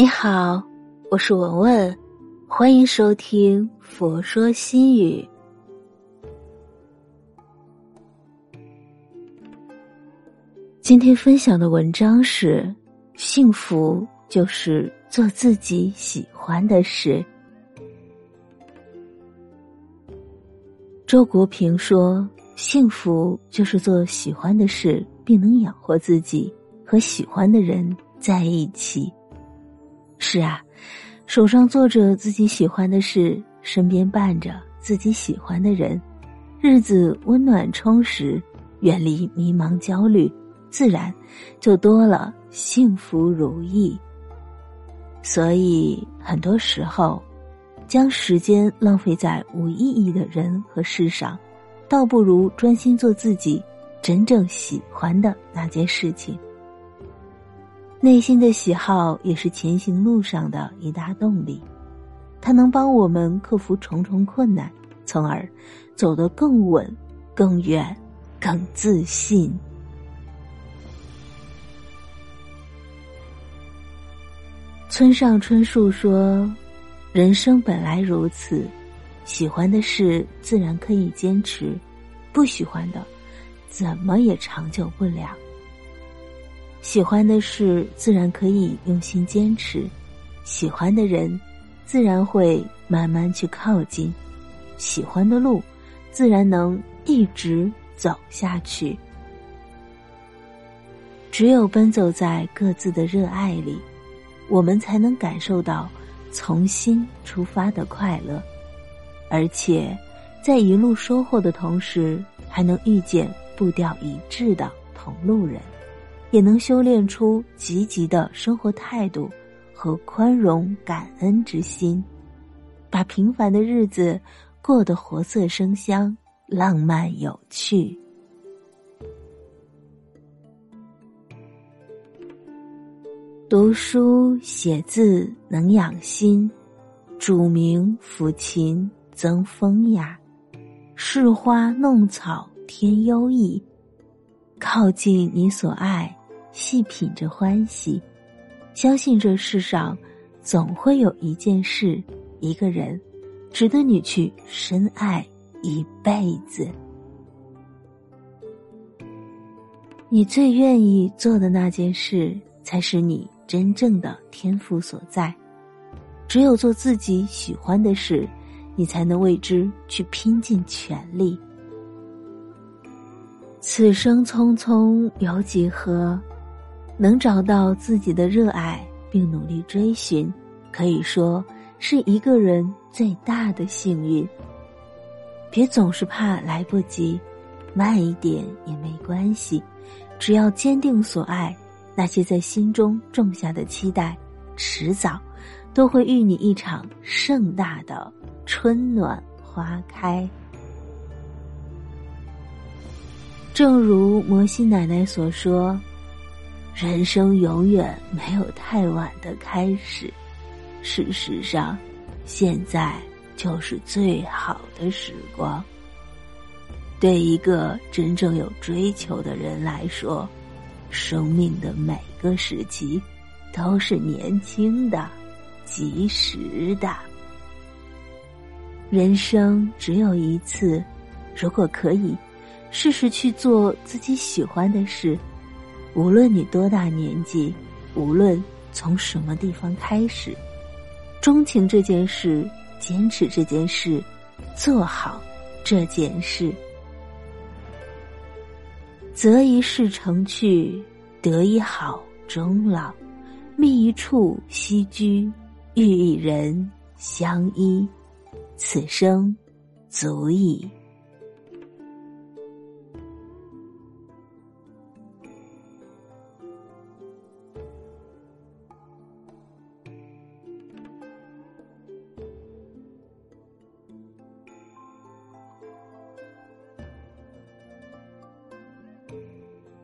你好，我是文文，欢迎收听《佛说心语》。今天分享的文章是：幸福就是做自己喜欢的事。周国平说：“幸福就是做喜欢的事，并能养活自己，和喜欢的人在一起。”是啊，手上做着自己喜欢的事，身边伴着自己喜欢的人，日子温暖充实，远离迷茫焦虑，自然就多了幸福如意。所以很多时候，将时间浪费在无意义的人和事上，倒不如专心做自己真正喜欢的那件事情。内心的喜好也是前行路上的一大动力，它能帮我们克服重重困难，从而走得更稳、更远、更自信。村上春树说：“人生本来如此，喜欢的事自然可以坚持，不喜欢的，怎么也长久不了。”喜欢的事自然可以用心坚持，喜欢的人自然会慢慢去靠近，喜欢的路自然能一直走下去。只有奔走在各自的热爱里，我们才能感受到从心出发的快乐，而且在一路收获的同时，还能遇见步调一致的同路人。也能修炼出积极的生活态度和宽容感恩之心，把平凡的日子过得活色生香、浪漫有趣。读书写字能养心，煮茗抚琴增风雅，试花弄草添优异，靠近你所爱。细品着欢喜，相信这世上总会有一件事、一个人，值得你去深爱一辈子。你最愿意做的那件事，才是你真正的天赋所在。只有做自己喜欢的事，你才能为之去拼尽全力。此生匆匆有几何？能找到自己的热爱并努力追寻，可以说是一个人最大的幸运。别总是怕来不及，慢一点也没关系，只要坚定所爱，那些在心中种下的期待，迟早都会遇你一场盛大的春暖花开。正如摩西奶奶所说。人生永远没有太晚的开始，事实上，现在就是最好的时光。对一个真正有追求的人来说，生命的每个时期都是年轻的、及时的。人生只有一次，如果可以，试试去做自己喜欢的事。无论你多大年纪，无论从什么地方开始，钟情这件事，坚持这件事，做好这件事，择一事成去，得一好终老，觅一处栖居，遇一人相依，此生足矣。